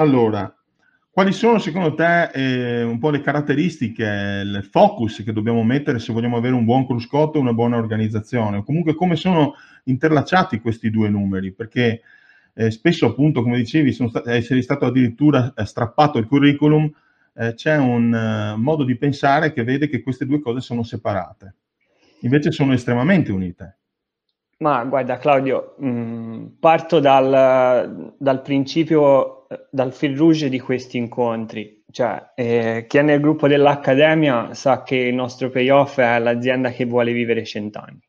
Allora, quali sono secondo te eh, un po' le caratteristiche, il focus che dobbiamo mettere se vogliamo avere un buon cruscotto e una buona organizzazione? Comunque come sono interlacciati questi due numeri? Perché eh, spesso appunto, come dicevi, sta- eh, sei stato addirittura eh, strappato il curriculum, eh, c'è un uh, modo di pensare che vede che queste due cose sono separate. Invece sono estremamente unite. Ma guarda Claudio, mh, mm, parto dal, dal principio dal fil rouge di questi incontri. Cioè, eh, chi è nel gruppo dell'Accademia sa che il nostro payoff è l'azienda che vuole vivere cent'anni.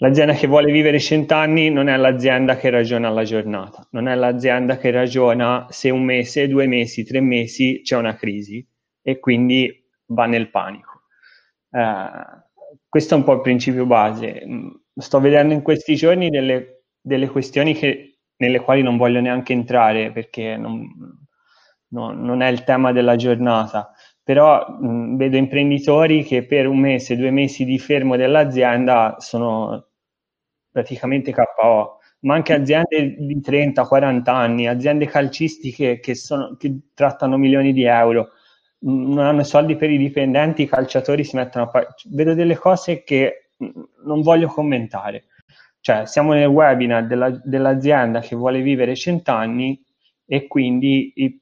L'azienda che vuole vivere cent'anni non è l'azienda che ragiona la giornata, non è l'azienda che ragiona se un mese, due mesi, tre mesi c'è una crisi e quindi va nel panico. Eh, questo è un po' il principio base. Sto vedendo in questi giorni delle, delle questioni che nelle quali non voglio neanche entrare perché non, no, non è il tema della giornata, però mh, vedo imprenditori che per un mese, due mesi di fermo dell'azienda sono praticamente KO, ma anche aziende di 30-40 anni, aziende calcistiche che, sono, che trattano milioni di euro, non hanno soldi per i dipendenti, i calciatori si mettono a fare... Vedo delle cose che non voglio commentare. Cioè, siamo nel webinar della, dell'azienda che vuole vivere cent'anni e quindi i,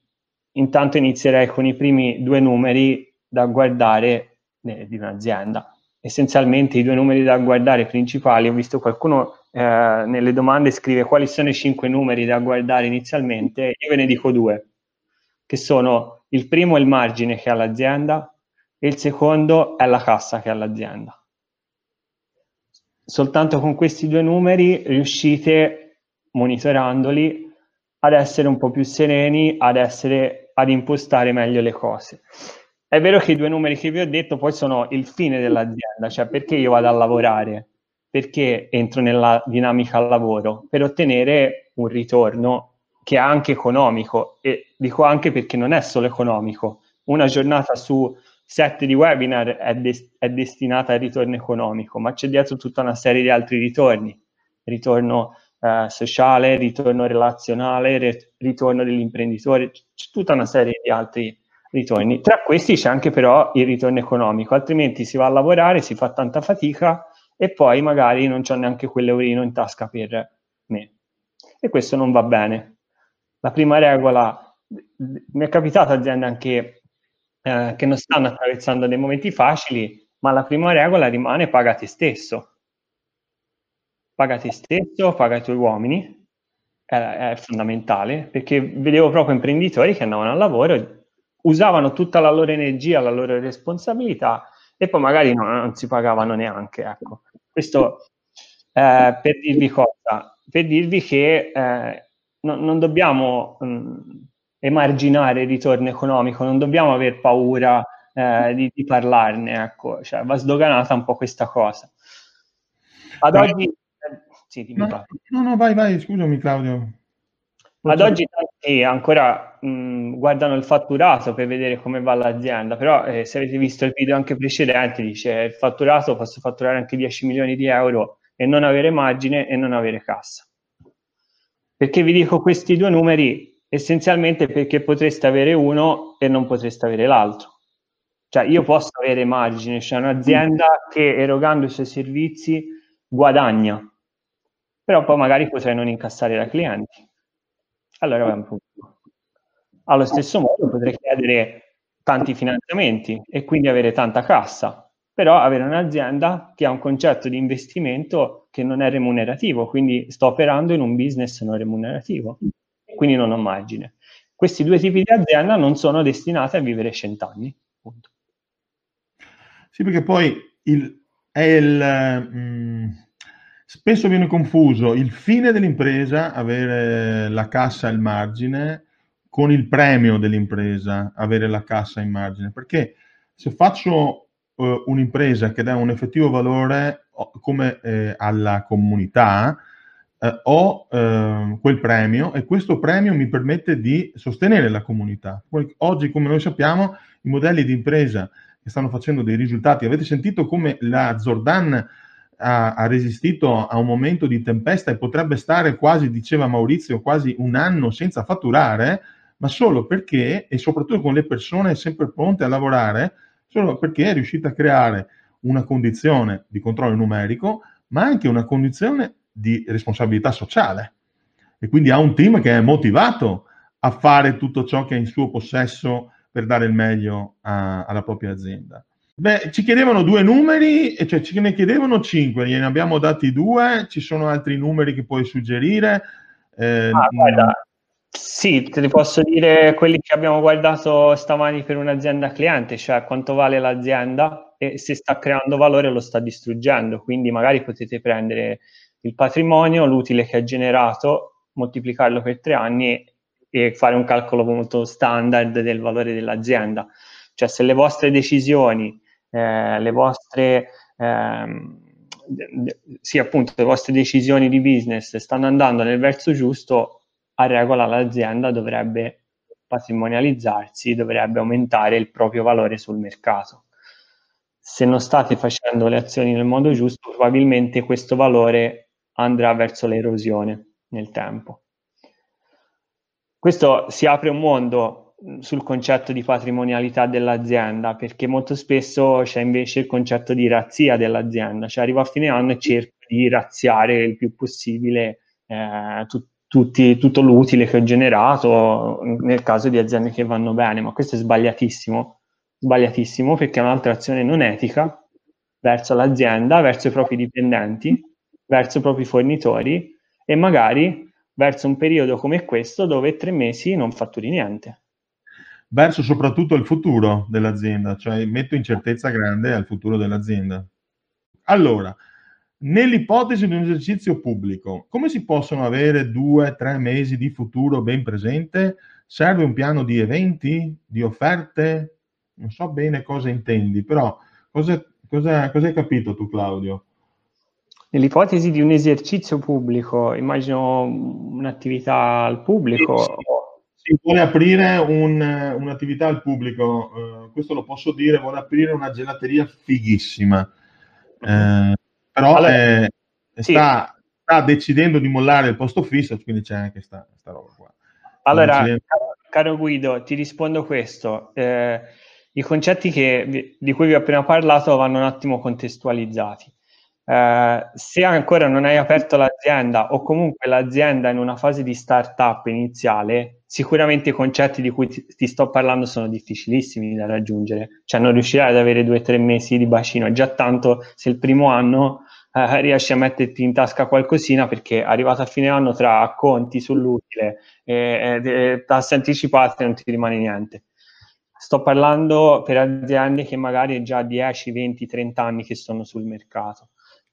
intanto inizierei con i primi due numeri da guardare eh, di un'azienda. Essenzialmente i due numeri da guardare principali, ho visto qualcuno eh, nelle domande scrive quali sono i cinque numeri da guardare inizialmente, io ve ne dico due, che sono il primo è il margine che ha l'azienda e il secondo è la cassa che ha l'azienda soltanto con questi due numeri riuscite, monitorandoli, ad essere un po' più sereni, ad, essere, ad impostare meglio le cose. È vero che i due numeri che vi ho detto poi sono il fine dell'azienda, cioè perché io vado a lavorare, perché entro nella dinamica al lavoro, per ottenere un ritorno che è anche economico e dico anche perché non è solo economico. Una giornata su set di webinar è, des- è, destinata al ritorno economico, ma c'è dietro tutta una serie di altri ritorni, ritorno eh, sociale, ritorno relazionale, re- ritorno dell'imprenditore, c'è tutta una serie di altri ritorni. Tra questi c'è anche però il ritorno economico, altrimenti si va a lavorare, si fa tanta fatica e poi magari non c'è neanche quell'eurino in tasca per me. E questo non va bene. La prima regola, mi è capitato aziende anche eh, che non stanno attraversando dei momenti facili, ma la prima regola rimane paga te stesso. Paga te stesso, paga i tuoi uomini, è, è fondamentale, perché vedevo proprio imprenditori che andavano al lavoro, usavano tutta la loro energia, la loro responsabilità e poi magari non, non si pagavano neanche. Ecco. Questo eh, per dirvi cosa? Per dirvi che eh, no, non dobbiamo mh, emarginare il ritorno economico, non dobbiamo aver paura eh, di, di, parlarne, ecco, cioè, va sdoganata un po' questa cosa. Ad Beh, oggi... Eh, sì, no, no, no, vai, vai, scusami Claudio. Ad oggi tanti ancora mh, guardano il fatturato per vedere come va l'azienda, però eh, se avete visto il video anche precedente dice il fatturato posso fatturare anche 10 milioni di euro e non avere margine e non avere cassa. Perché vi dico questi due numeri essenzialmente perché potreste avere uno e non potreste avere l'altro. Cioè io posso avere margine, c'è cioè un'azienda che erogando i suoi servizi guadagna, però poi magari potrei non incassare da clienti. Allora va un po'. Allo stesso modo potrei chiedere tanti finanziamenti e quindi avere tanta cassa, però avere un'azienda che ha un concetto di investimento che non è remunerativo, quindi sto operando in un business non remunerativo quindi non ho margine. Questi due tipi di azienda non sono destinate a vivere cent'anni. Punto. Sì, perché poi il, è il, mh, mm, spesso viene confuso il fine dell'impresa, avere la cassa e il margine, con il premio dell'impresa, avere la cassa il margine. Perché se faccio uh, un'impresa che dà un effettivo valore come eh, alla comunità, eh, ho eh, quel premio e questo premio mi permette di sostenere la comunità. Oggi, come noi sappiamo, i modelli di impresa che stanno facendo dei risultati, avete sentito come la Zordan ha, ha, resistito a un momento di tempesta e potrebbe stare quasi, diceva Maurizio, quasi un anno senza fatturare, ma solo perché, e soprattutto con le persone sempre pronte a lavorare, solo perché è riuscita a creare una condizione di controllo numerico, ma anche una condizione di responsabilità sociale. E quindi ha un team che è motivato a fare tutto ciò che è in suo possesso per dare il meglio a, alla propria azienda. Beh, ci chiedevano due numeri, cioè ci ne chiedevano cinque, gliene abbiamo dati due, ci sono altri numeri che puoi suggerire? Eh, ah, guarda, sì, te li posso dire quelli che abbiamo guardato stamani per un'azienda cliente, cioè quanto vale l'azienda e se sta creando valore o lo sta distruggendo. Quindi magari potete prendere il patrimonio, l'utile che ha generato, moltiplicarlo per tre anni e fare un calcolo molto standard del valore dell'azienda. Cioè se le vostre decisioni, eh, le vostre... Ehm, sì, appunto, le vostre decisioni di business stanno andando nel verso giusto, a regola l'azienda dovrebbe patrimonializzarsi, dovrebbe aumentare il proprio valore sul mercato. Se non state facendo le azioni nel modo giusto, probabilmente questo valore andrà verso l'erosione nel tempo. Questo si apre un mondo sul concetto di patrimonialità dell'azienda, perché molto spesso c'è invece il concetto di razzia dell'azienda, cioè arrivo a fine anno e cerco di razziare il più possibile eh, tu- tutti, tutto l'utile che ho generato nel caso di aziende che vanno bene, ma questo è sbagliatissimo, sbagliatissimo perché è un'altra azione non etica verso l'azienda, verso i propri dipendenti, verso i propri fornitori e magari verso un periodo come questo dove tre mesi non fatturi niente. Verso soprattutto il futuro dell'azienda, cioè metto incertezza grande al futuro dell'azienda. Allora, Nell'ipotesi di un esercizio pubblico, come si possono avere due, tre mesi di futuro ben presente? Serve un piano di eventi, di offerte? Non so bene cosa intendi, però cosa, cosa, cosa hai capito tu, Claudio? Nell'ipotesi di un esercizio pubblico, immagino un'attività al pubblico. Si vuole aprire un, un'attività al pubblico, uh, questo lo posso dire, vuole aprire una gelateria fighissima. Uh, però allora, eh, sì. sta, sta, decidendo di mollare il posto fisso, quindi c'è anche questa roba qua. Allora, caro, caro, Guido, ti rispondo questo. Eh, I concetti che, di cui vi ho appena parlato vanno un attimo contestualizzati. Eh, se ancora non hai aperto l'azienda o comunque l'azienda è in una fase di startup iniziale, sicuramente i concetti di cui ti, ti, sto parlando sono difficilissimi da raggiungere, cioè non riuscirai ad avere due o tre mesi di bacino, già tanto se il primo anno eh, riesci a metterti in tasca qualcosina perché arrivato a fine anno tra conti sull'utile e, e tasse anticipate non ti rimane niente. Sto parlando per aziende che magari già 10, 20, 30 anni che sono sul mercato.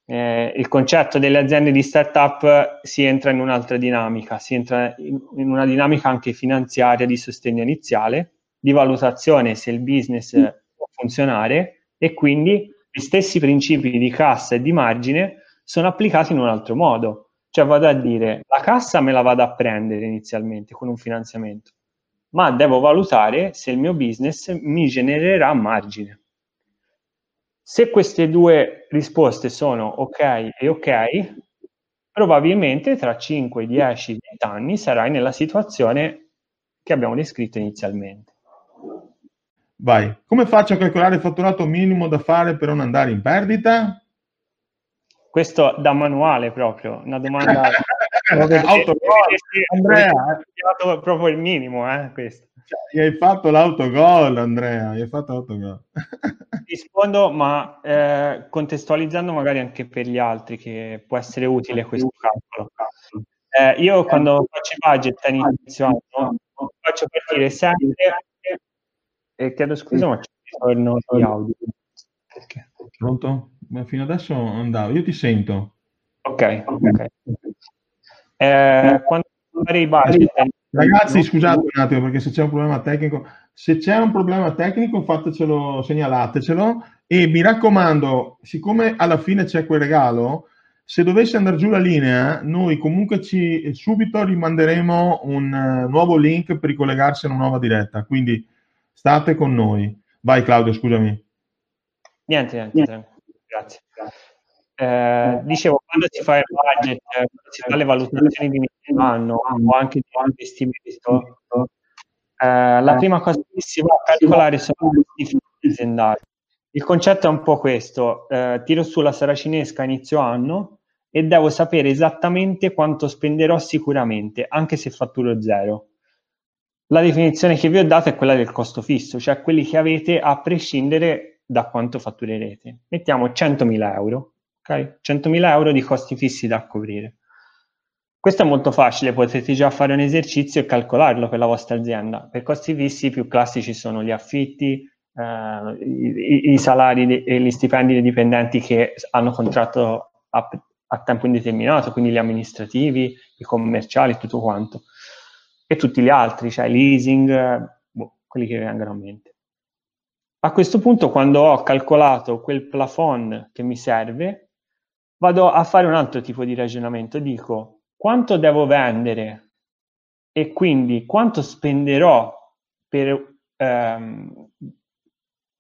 Eh, il concetto delle aziende di startup si entra in un'altra dinamica, si entra in, in una dinamica anche finanziaria di sostegno iniziale, di valutazione se il business può funzionare e quindi gli stessi principi di cassa e di margine sono applicati in un altro modo. Cioè vado a dire, la cassa me la vado a prendere inizialmente con un finanziamento, ma devo valutare se il mio business mi genererà margine. Se queste due risposte sono ok e ok, probabilmente tra 5, 10, 20 anni sarai nella situazione che abbiamo descritto inizialmente. Vai. Come faccio a calcolare il fatturato minimo da fare per non andare in perdita? Questo da manuale proprio, una domanda... Andrea. È proprio il minimo, eh, questo. Cioè, hai fatto l'autogol, Andrea, hai fatto l'autogol. Rispondo, ma eh, contestualizzando magari anche per gli altri, che può essere utile questo calcolo. Eh, io quando faccio i budget all'inizio anno, faccio partire sempre e chiedo scusa, ma c'è ritorno di audio. Pronto? Ma fino adesso andavo, io ti sento. Ok, ok. Eh, quando fare i budget... Ragazzi, scusate un attimo perché se c'è un problema tecnico, se c'è un problema tecnico fatecelo, segnalatecelo e mi raccomando, siccome alla fine c'è quel regalo, se dovesse andare giù la linea, noi comunque ci subito rimanderemo un uh, nuovo link per ricollegarsi a una nuova diretta. Quindi State con noi. Vai Claudio, scusami. Niente, niente, niente. grazie. Eh, dicevo, quando si fa il budget, quando si fa le valutazioni di anno o anche di investimento, Eh, la prima cosa che si va a calcolare sono i fissi aziendali. Il concetto è un po' questo, eh, tiro su la saracinesca a inizio anno e devo sapere esattamente quanto spenderò sicuramente, anche se fatturo zero. La definizione che vi ho dato è quella del costo fisso, cioè quelli che avete a prescindere da quanto fatturerete. Mettiamo 100.000 euro, ok? 100.000 euro di costi fissi da coprire. Questo è molto facile, potete già fare un esercizio e calcolarlo per la vostra azienda. Per costi fissi più classici sono gli affitti, eh, i, i, salari e gli stipendi dei dipendenti che hanno contratto a, a, tempo indeterminato, quindi gli amministrativi, i commerciali, tutto quanto. E tutti gli altri, cioè leasing, boh, quelli che vengono a mente. A questo punto, quando ho calcolato quel plafond che mi serve, vado a fare un altro tipo di ragionamento. Dico, quanto devo vendere e quindi quanto spenderò per ehm,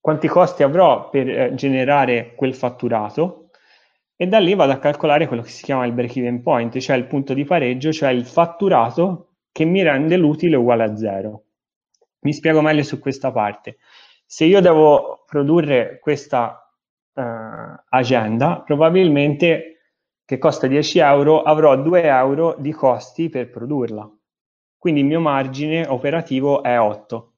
quanti costi avrò per eh, generare quel fatturato e da lì vado a calcolare quello che si chiama il break even point, cioè il punto di pareggio, cioè il fatturato che mi rende l'utile uguale a zero. Mi spiego meglio su questa parte. Se io devo produrre questa uh, agenda, probabilmente che costa 10 euro, avrò 2 euro di costi per produrla. Quindi il mio margine operativo è 8.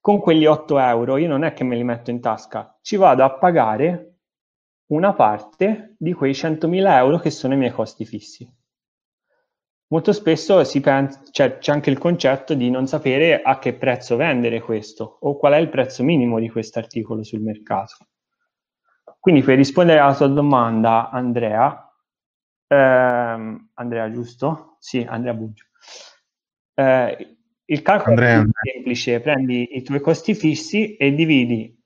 Con quegli 8 euro io non è che me li metto in tasca, ci vado a pagare una parte di quei 100.000 euro che sono i miei costi fissi. Molto spesso pensa, cioè, c'è anche il concetto di non sapere a che prezzo vendere questo o qual è il prezzo minimo di questo articolo sul mercato. Quindi per rispondere alla tua domanda, Andrea, eh, Andrea, giusto? Sì, Andrea Buggio. Eh, il calcolo Andrea, è semplice, prendi i tuoi costi fissi e dividi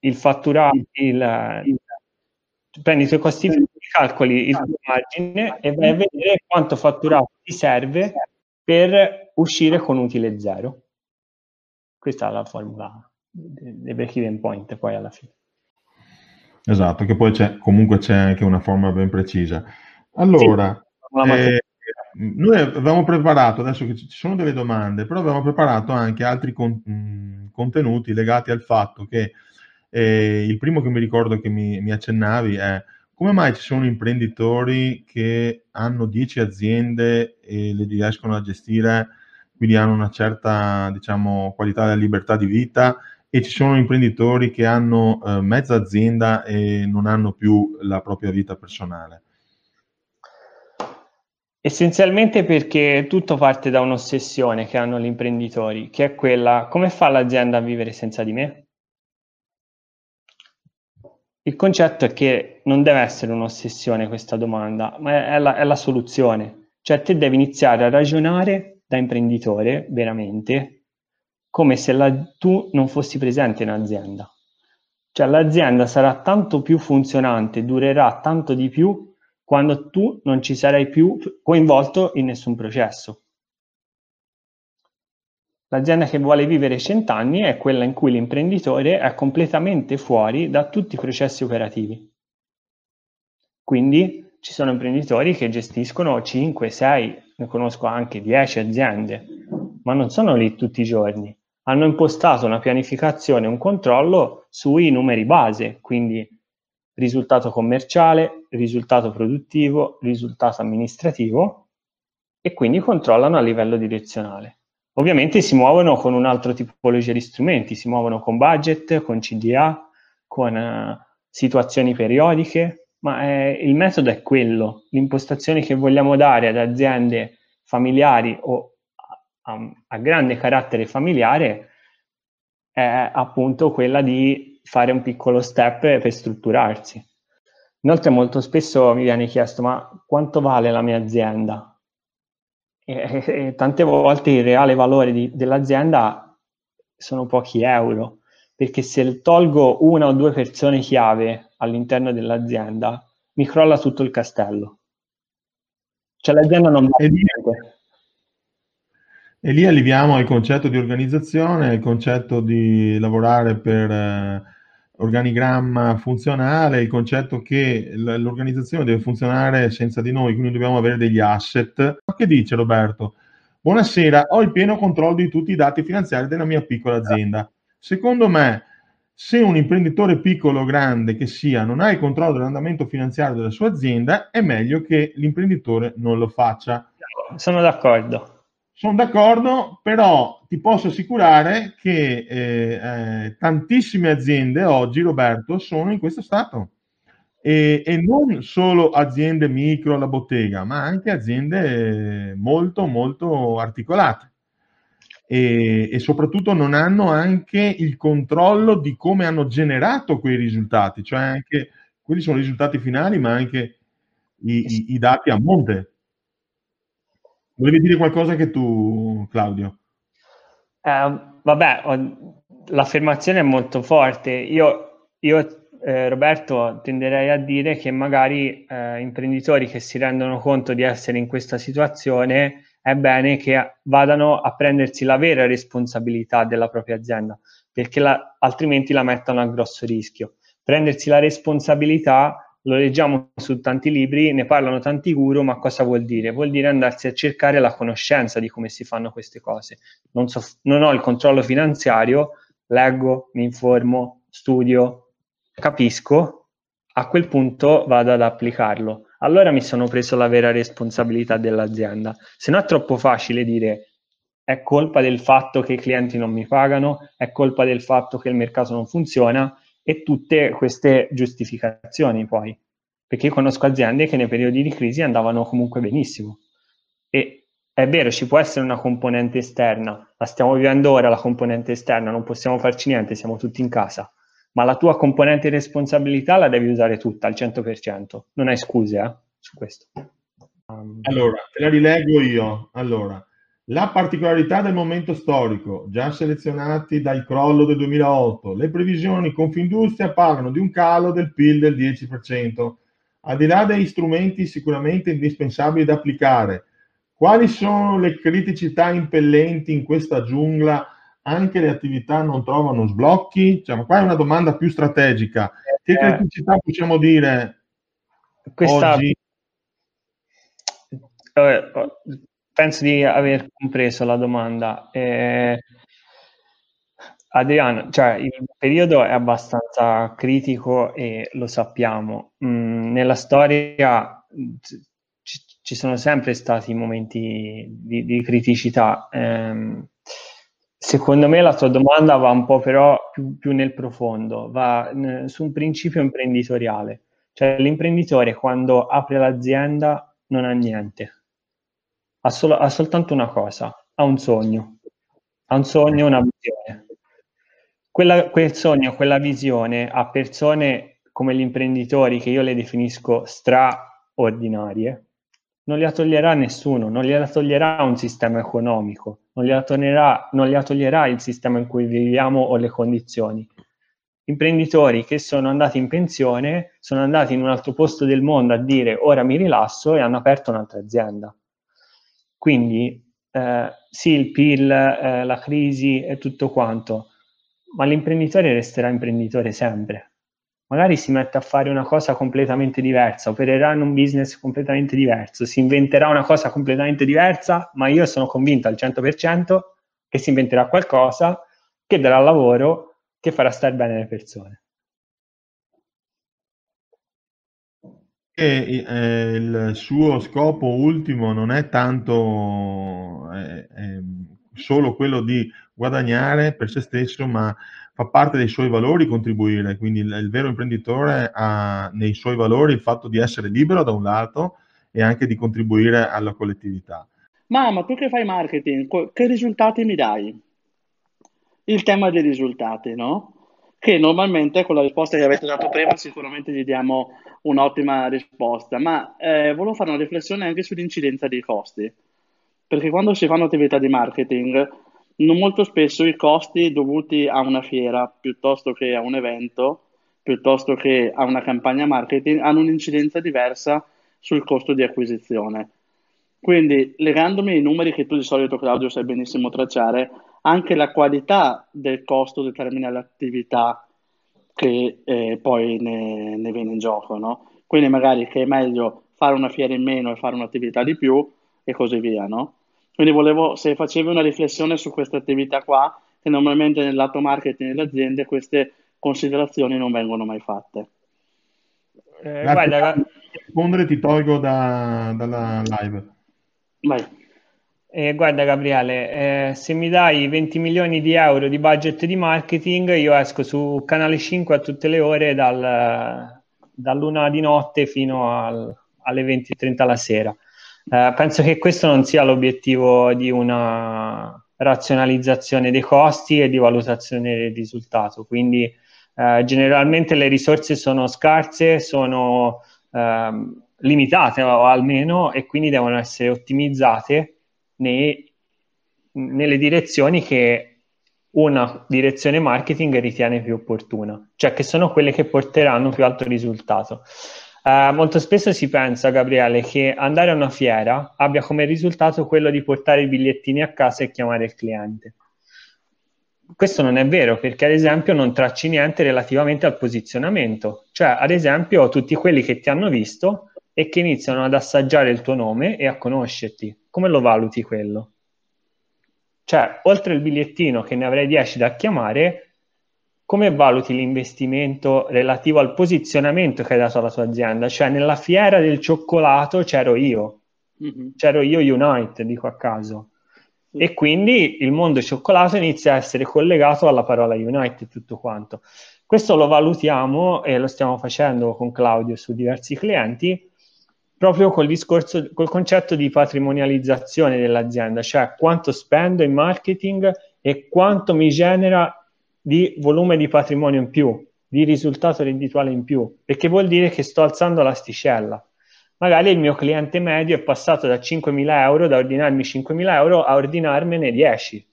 il fatturato, il, il, prendi i tuoi costi fissi, calcoli il tuo margine e vai a vedere quanto fatturato ti serve per uscire con utile zero. Questa è la formula dei break-even point poi alla fine. Esatto, che poi c'è, comunque c'è anche una formula ben precisa. Allora, sì, eh, noi avevamo preparato, adesso che ci sono delle domande, però avevamo preparato anche altri con, mh, contenuti legati al fatto che eh, il primo che mi ricordo che mi, mi, accennavi è come mai ci sono imprenditori che hanno 10 aziende e le riescono a gestire, quindi hanno una certa diciamo, qualità della libertà di vita e ci sono imprenditori che hanno eh, mezza azienda e non hanno più la propria vita personale. Essenzialmente perché tutto parte da un'ossessione che hanno gli imprenditori, che è quella come fa l'azienda a vivere senza di me? Il concetto è che non deve essere un'ossessione questa domanda, ma è la, è la soluzione. Cioè te devi iniziare a ragionare da imprenditore, veramente, come se la, tu non fossi presente in azienda. Cioè l'azienda sarà tanto più funzionante, durerà tanto di più quando tu non ci sarai più coinvolto in nessun processo. L'azienda che vuole vivere cent'anni è quella in cui l'imprenditore è completamente fuori da tutti i processi operativi. Quindi ci sono imprenditori che gestiscono 5, 6, ne conosco anche 10 aziende, ma non sono lì tutti i giorni. Hanno impostato una pianificazione, un controllo sui numeri base, quindi risultato commerciale, risultato produttivo, risultato amministrativo e quindi controllano a livello direzionale. Ovviamente si muovono con un altro tipologia di strumenti, si muovono con budget, con CDA, con uh, situazioni periodiche, ma è, il metodo è quello. L'impostazione che vogliamo dare ad aziende familiari o a, a grande carattere familiare è appunto quella di fare un piccolo step per strutturarsi. Inoltre molto spesso mi viene chiesto ma quanto vale la mia azienda? E, e tante volte il reale valore di, dell'azienda sono pochi euro, perché se tolgo una o due persone chiave all'interno dell'azienda, mi crolla tutto il castello. Cioè l'azienda non vale niente. E lì arriviamo al concetto di organizzazione, il concetto di lavorare per... Organigramma funzionale, il concetto che l'organizzazione deve funzionare senza di noi, quindi dobbiamo avere degli asset. Ma che dice Roberto? Buonasera, ho il pieno controllo di tutti i dati finanziari della mia piccola azienda. Secondo me, se un imprenditore piccolo o grande che sia non ha il controllo dell'andamento finanziario della sua azienda, è meglio che l'imprenditore non lo faccia. Sono d'accordo. Sono d'accordo, però ti posso assicurare che eh, eh, tantissime aziende oggi, Roberto, sono in questo stato. E, e, non solo aziende micro alla bottega, ma anche aziende molto, molto articolate. E, e, soprattutto non hanno anche il controllo di come hanno generato quei risultati, cioè anche quelli sono i risultati finali, ma anche i, i, i dati a monte. Volevi dire qualcosa che tu, Claudio? Eh, vabbè, l'affermazione è molto forte. Io, io eh, Roberto, tenderei a dire che magari eh, imprenditori che si rendono conto di essere in questa situazione è bene che vadano a prendersi la vera responsabilità della propria azienda, perché la, altrimenti la mettono a grosso rischio. Prendersi la responsabilità lo leggiamo su tanti libri, ne parlano tanti guru, ma cosa vuol dire? Vuol dire andarsi a cercare la conoscenza di come si fanno queste cose. Non, so, non ho il controllo finanziario, leggo, mi informo, studio, capisco, a quel punto vado ad applicarlo. Allora mi sono preso la vera responsabilità dell'azienda. Se no è troppo facile dire è colpa del fatto che i clienti non mi pagano, è colpa del fatto che il mercato non funziona e tutte queste giustificazioni poi. Perché conosco aziende che nei periodi di crisi andavano comunque benissimo. E è vero, ci può essere una componente esterna, la stiamo vivendo ora la componente esterna, non possiamo farci niente, siamo tutti in casa ma la tua componente di responsabilità la devi usare tutta al 100%, non hai scuse eh, su questo. Um... Allora, te la rileggo io. Allora, la particolarità del momento storico, già selezionati dal crollo del 2008, le previsioni Confindustria parlano di un calo del PIL del 10%. Al di là degli strumenti sicuramente indispensabili da applicare, quali sono le criticità impellenti in questa giungla anche le attività non trovano sblocchi? Cioè, ma qua è una domanda più strategica. Che eh, criticità possiamo dire questa... oggi? Eh, penso di aver compreso la domanda. Eh, Adriano, cioè il periodo è abbastanza critico e lo sappiamo. Mm, nella storia ci, ci, sono sempre stati momenti di, di criticità. Eh, Secondo me la tua domanda va un po' però più, più nel profondo, va su un principio imprenditoriale. Cioè l'imprenditore quando apre l'azienda non ha niente, ha, solo, ha soltanto una cosa, ha un sogno, ha un sogno, una visione. Quella, quel sogno, quella visione a persone come gli imprenditori, che io le definisco straordinarie, non gliela toglierà nessuno, non gliela toglierà un sistema economico, non gliela, toglierà, non gliela toglierà il sistema in cui viviamo o le condizioni. Imprenditori che sono andati in pensione, sono andati in un altro posto del mondo a dire ora mi rilasso e hanno aperto un'altra azienda. Quindi eh, sì, il PIL, eh, la crisi e tutto quanto, ma l'imprenditore resterà imprenditore sempre magari si mette a fare una cosa completamente diversa, opererà in un business completamente diverso, si inventerà una cosa completamente diversa, ma io sono convinto al 100% che si inventerà qualcosa che darà lavoro, che farà stare bene le persone. Eh, il suo scopo ultimo non è tanto eh, eh, solo quello di guadagnare per se stesso, ma fa parte dei suoi valori contribuire, quindi il, il, vero imprenditore ha nei suoi valori il fatto di essere libero da un lato e anche di contribuire alla collettività. Mamma, tu che fai marketing, che risultati mi dai? Il tema dei risultati, no? Che normalmente con la risposta che avete dato prima sicuramente gli diamo un'ottima risposta, ma eh, volevo fare una riflessione anche sull'incidenza dei costi, perché quando si fanno attività di marketing molto spesso i costi dovuti a una fiera piuttosto che a un evento, piuttosto che a una campagna marketing, hanno un'incidenza diversa sul costo di acquisizione. Quindi, legandomi ai numeri che tu di solito, Claudio, sai benissimo tracciare, anche la qualità del costo determina l'attività che eh, poi ne, ne, viene in gioco, no? Quindi magari che è meglio fare una fiera in meno e fare un'attività di più e così via, no? Quindi volevo, se facevi una riflessione su queste attività qua, che normalmente nel lato marketing delle aziende queste considerazioni non vengono mai fatte. Eh, guarda, rispondere ti tolgo da, dalla live. Vai. Eh, guarda Gabriele, eh, se mi dai 20 milioni di euro di budget di marketing, io esco su Canale 5 a tutte le ore dal, dall'una di notte fino al, alle 20.30 la sera. Eh, penso che questo non sia l'obiettivo di una razionalizzazione dei costi e di valutazione del risultato. Quindi eh, generalmente le risorse sono scarse, sono ehm, limitate o almeno e quindi devono essere ottimizzate nei, nelle direzioni che una direzione marketing ritiene più opportuna, cioè che sono quelle che porteranno più alto risultato. Uh, molto spesso si pensa, Gabriele, che andare a una fiera abbia come risultato quello di portare i bigliettini a casa e chiamare il cliente. Questo non è vero perché, ad esempio, non tracci niente relativamente al posizionamento. Cioè, ad esempio, tutti quelli che ti hanno visto e che iniziano ad assaggiare il tuo nome e a conoscerti. Come lo valuti quello? Cioè, oltre il bigliettino che ne avrei 10 da chiamare, come valuti l'investimento relativo al posizionamento che hai dato alla tua azienda? Cioè, nella fiera del cioccolato c'ero io, mm-hmm. c'ero io Unite, dico a caso. E quindi il mondo cioccolato inizia a essere collegato alla parola Unite e tutto quanto. Questo lo valutiamo e lo stiamo facendo con Claudio su diversi clienti proprio col discorso, col concetto di patrimonializzazione dell'azienda, cioè quanto spendo in marketing e quanto mi genera di volume di patrimonio in più, di risultato reddituale in più, perché vuol dire che sto alzando l'asticella. Magari il mio cliente medio è passato da 5.000 euro, da ordinarmi 5.000 euro, a ordinarmene 10.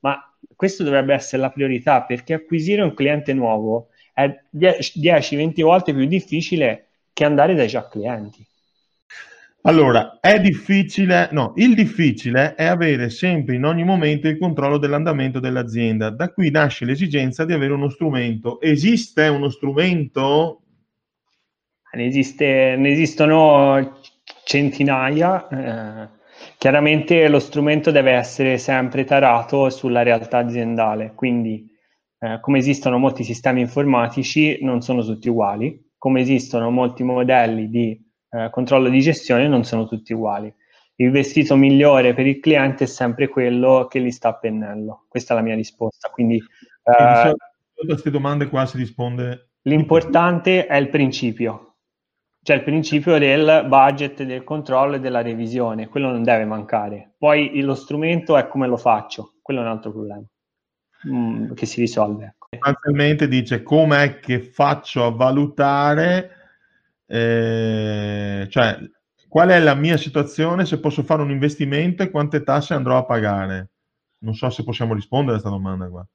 Ma questo dovrebbe essere la priorità, perché acquisire un cliente nuovo è 10-20 volte più difficile che andare dai già clienti. Allora, è difficile, no, il difficile è avere sempre in ogni momento il controllo dell'andamento dell'azienda. Da qui nasce l'esigenza di avere uno strumento. Esiste uno strumento? Ne, esiste, ne esistono centinaia. Eh, chiaramente lo strumento deve essere sempre tarato sulla realtà aziendale, quindi eh, come esistono molti sistemi informatici, non sono tutti uguali, come esistono molti modelli di eh, controllo di gestione non sono tutti uguali. Il vestito migliore per il cliente è sempre quello che gli sta a pennello. Questa è la mia risposta. Quindi, eh, a queste domande qua si risponde. L'importante è il principio, cioè il principio del budget, del controllo e della revisione. Quello non deve mancare. Poi lo strumento è come lo faccio, quello è un altro problema mm, che si risolve. Ecco. Sostanzialmente dice com'è che faccio a valutare eh, cioè, qual è la mia situazione, se posso fare un investimento e quante tasse andrò a pagare? Non so se possiamo rispondere a questa domanda qua.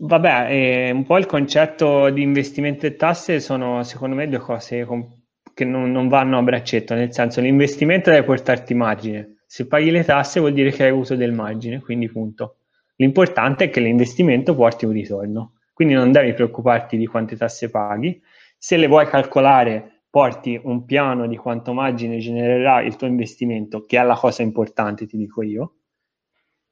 Vabbè, eh, un po' il concetto di investimento e tasse sono secondo me due cose com- che non, non, vanno a braccetto, nel senso l'investimento deve portarti margine, se paghi le tasse vuol dire che hai avuto del margine, quindi punto. L'importante è che l'investimento porti un ritorno, quindi non devi preoccuparti di quante tasse paghi, se le vuoi calcolare porti un piano di quanto margine genererà il tuo investimento, che è la cosa importante, ti dico io,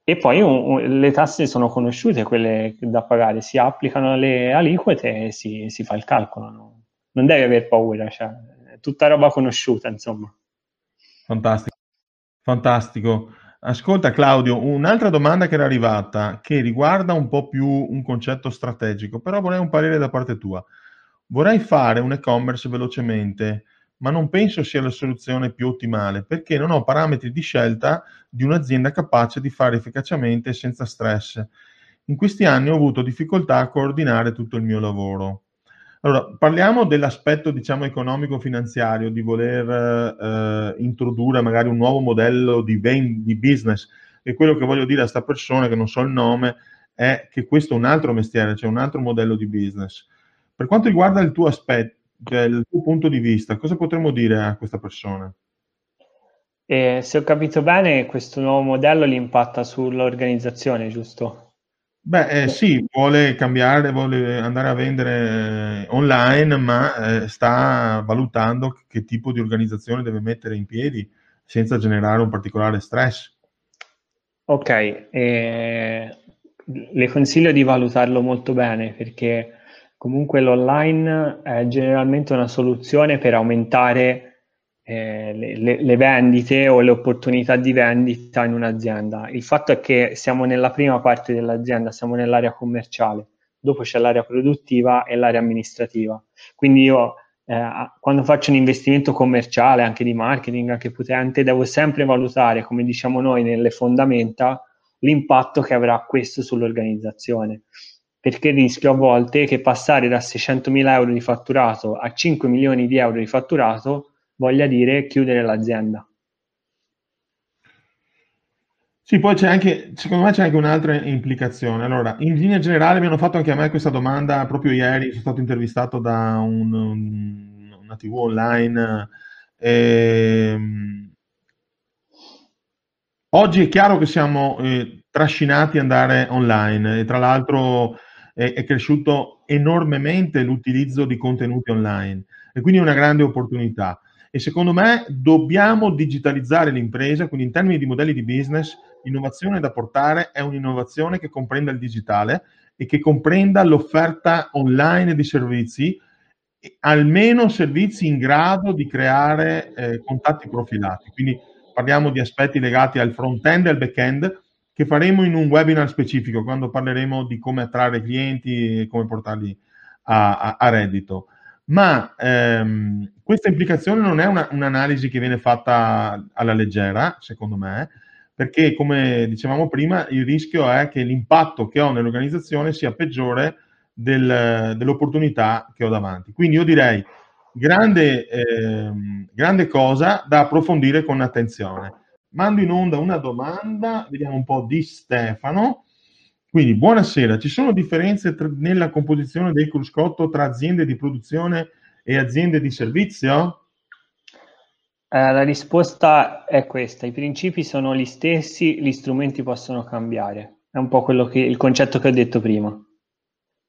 e poi un, un, le tasse sono conosciute, quelle da pagare, si applicano le aliquote e si, si fa il calcolo. No? Non devi aver paura, cioè, è tutta roba conosciuta, insomma. Fantastico, fantastico. Ascolta Claudio, un'altra domanda che era arrivata, che riguarda un po' più un concetto strategico, però vorrei un parere da parte tua. Vorrei fare un e-commerce velocemente, ma non penso sia la soluzione più ottimale perché non ho parametri di scelta di un'azienda capace di fare efficacemente senza stress. In questi anni ho avuto difficoltà a coordinare tutto il mio lavoro. Allora, parliamo dell'aspetto, diciamo, economico-finanziario, di voler eh, introdurre magari un nuovo modello di, ben, di business. E quello che voglio dire a questa persona, che non so il nome, è che questo è un altro mestiere, cioè un altro modello di business. Per quanto riguarda il tuo aspetto, cioè il tuo punto di vista, cosa potremmo dire a questa persona? Eh, se ho capito bene, questo nuovo modello li impatta sull'organizzazione, giusto? Beh, eh, sì, vuole cambiare, vuole andare a vendere eh, online, ma eh, sta valutando che tipo di organizzazione deve mettere in piedi senza generare un particolare stress. Ok, eh, le consiglio di valutarlo molto bene perché comunque l'online è generalmente una soluzione per aumentare eh, le, le, vendite o le opportunità di vendita in un'azienda. Il fatto è che siamo nella prima parte dell'azienda, siamo nell'area commerciale, dopo c'è l'area produttiva e l'area amministrativa. Quindi io eh, quando faccio un investimento commerciale, anche di marketing, anche potente, devo sempre valutare, come diciamo noi nelle fondamenta, l'impatto che avrà questo sull'organizzazione. Perché rischio a volte che passare da 600.000 euro di fatturato a 5 milioni di euro di fatturato voglia dire chiudere l'azienda. Sì, poi c'è anche, secondo me c'è anche un'altra implicazione. Allora, in linea generale mi hanno fatto anche a me questa domanda proprio ieri, sono stato intervistato da un, un, una TV online. Ehm, oggi è chiaro che siamo eh, trascinati ad andare online e tra l'altro è, è cresciuto enormemente l'utilizzo di contenuti online e quindi è una grande opportunità. E secondo me dobbiamo digitalizzare l'impresa, quindi in termini di modelli di business L'innovazione da portare è un'innovazione che comprenda il digitale e che comprenda l'offerta online di servizi, almeno servizi in grado di creare eh, contatti profilati. Quindi parliamo di aspetti legati al front-end e al back-end che faremo in un webinar specifico quando parleremo di come attrarre clienti e come portarli a, a, a reddito. Ma ehm, questa implicazione non è una, un'analisi che viene fatta alla leggera, secondo me, perché come dicevamo prima il rischio è che l'impatto che ho nell'organizzazione sia peggiore del, dell'opportunità che ho davanti. Quindi io direi grande, eh, grande cosa da approfondire con attenzione. Mando in onda una domanda, vediamo un po' di Stefano. Quindi, buonasera, ci sono differenze tra, nella composizione del cruscotto tra aziende di produzione e aziende di servizio? Eh, la risposta è questa, i principi sono gli stessi, gli strumenti possono cambiare. È un po' quello che, il concetto che ho detto prima.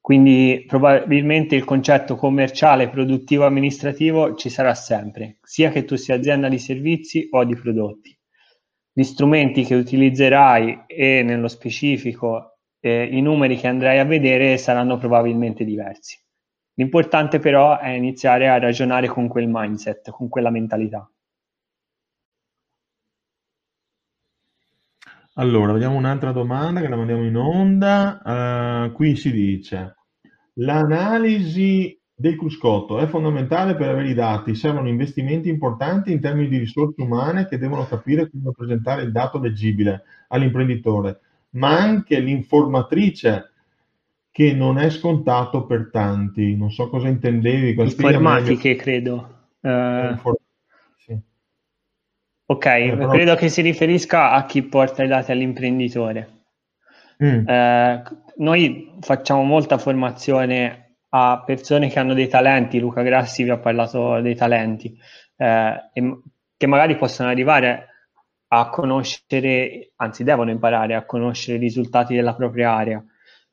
Quindi probabilmente il concetto commerciale, produttivo, amministrativo ci sarà sempre, sia che tu sia azienda di servizi o di prodotti. Gli strumenti che utilizzerai e nello specifico eh, i numeri che andrai a vedere saranno probabilmente diversi. L'importante però è iniziare a ragionare con quel mindset, con quella mentalità. Allora, vediamo un'altra domanda che la mandiamo in onda. Uh, qui si dice: l'analisi del cruscotto è fondamentale per avere i dati, servono investimenti importanti in termini di risorse umane che devono capire come presentare il dato leggibile all'imprenditore, ma anche l'informatrice che non è scontato per tanti. Non so cosa intendevi. Informatiche, credo. Uh, Ok, eh, però... credo che si riferisca a chi porta i dati all'imprenditore. Mm. Eh, noi facciamo molta formazione a persone che hanno dei talenti, Luca Grassi vi ha parlato dei talenti, eh, che magari possono arrivare a conoscere, anzi devono imparare a conoscere i risultati della propria area.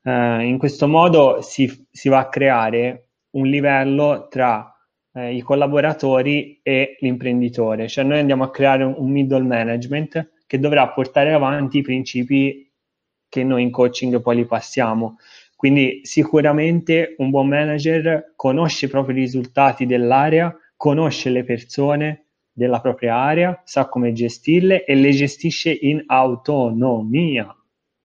Eh, in questo modo si, si va a creare un livello tra eh, i collaboratori e l'imprenditore. Cioè noi andiamo a creare un, un middle management che dovrà portare avanti i principi che noi in coaching poi li passiamo. Quindi sicuramente un buon manager conosce i propri risultati dell'area, conosce le persone della propria area, sa come gestirle e le gestisce in autonomia.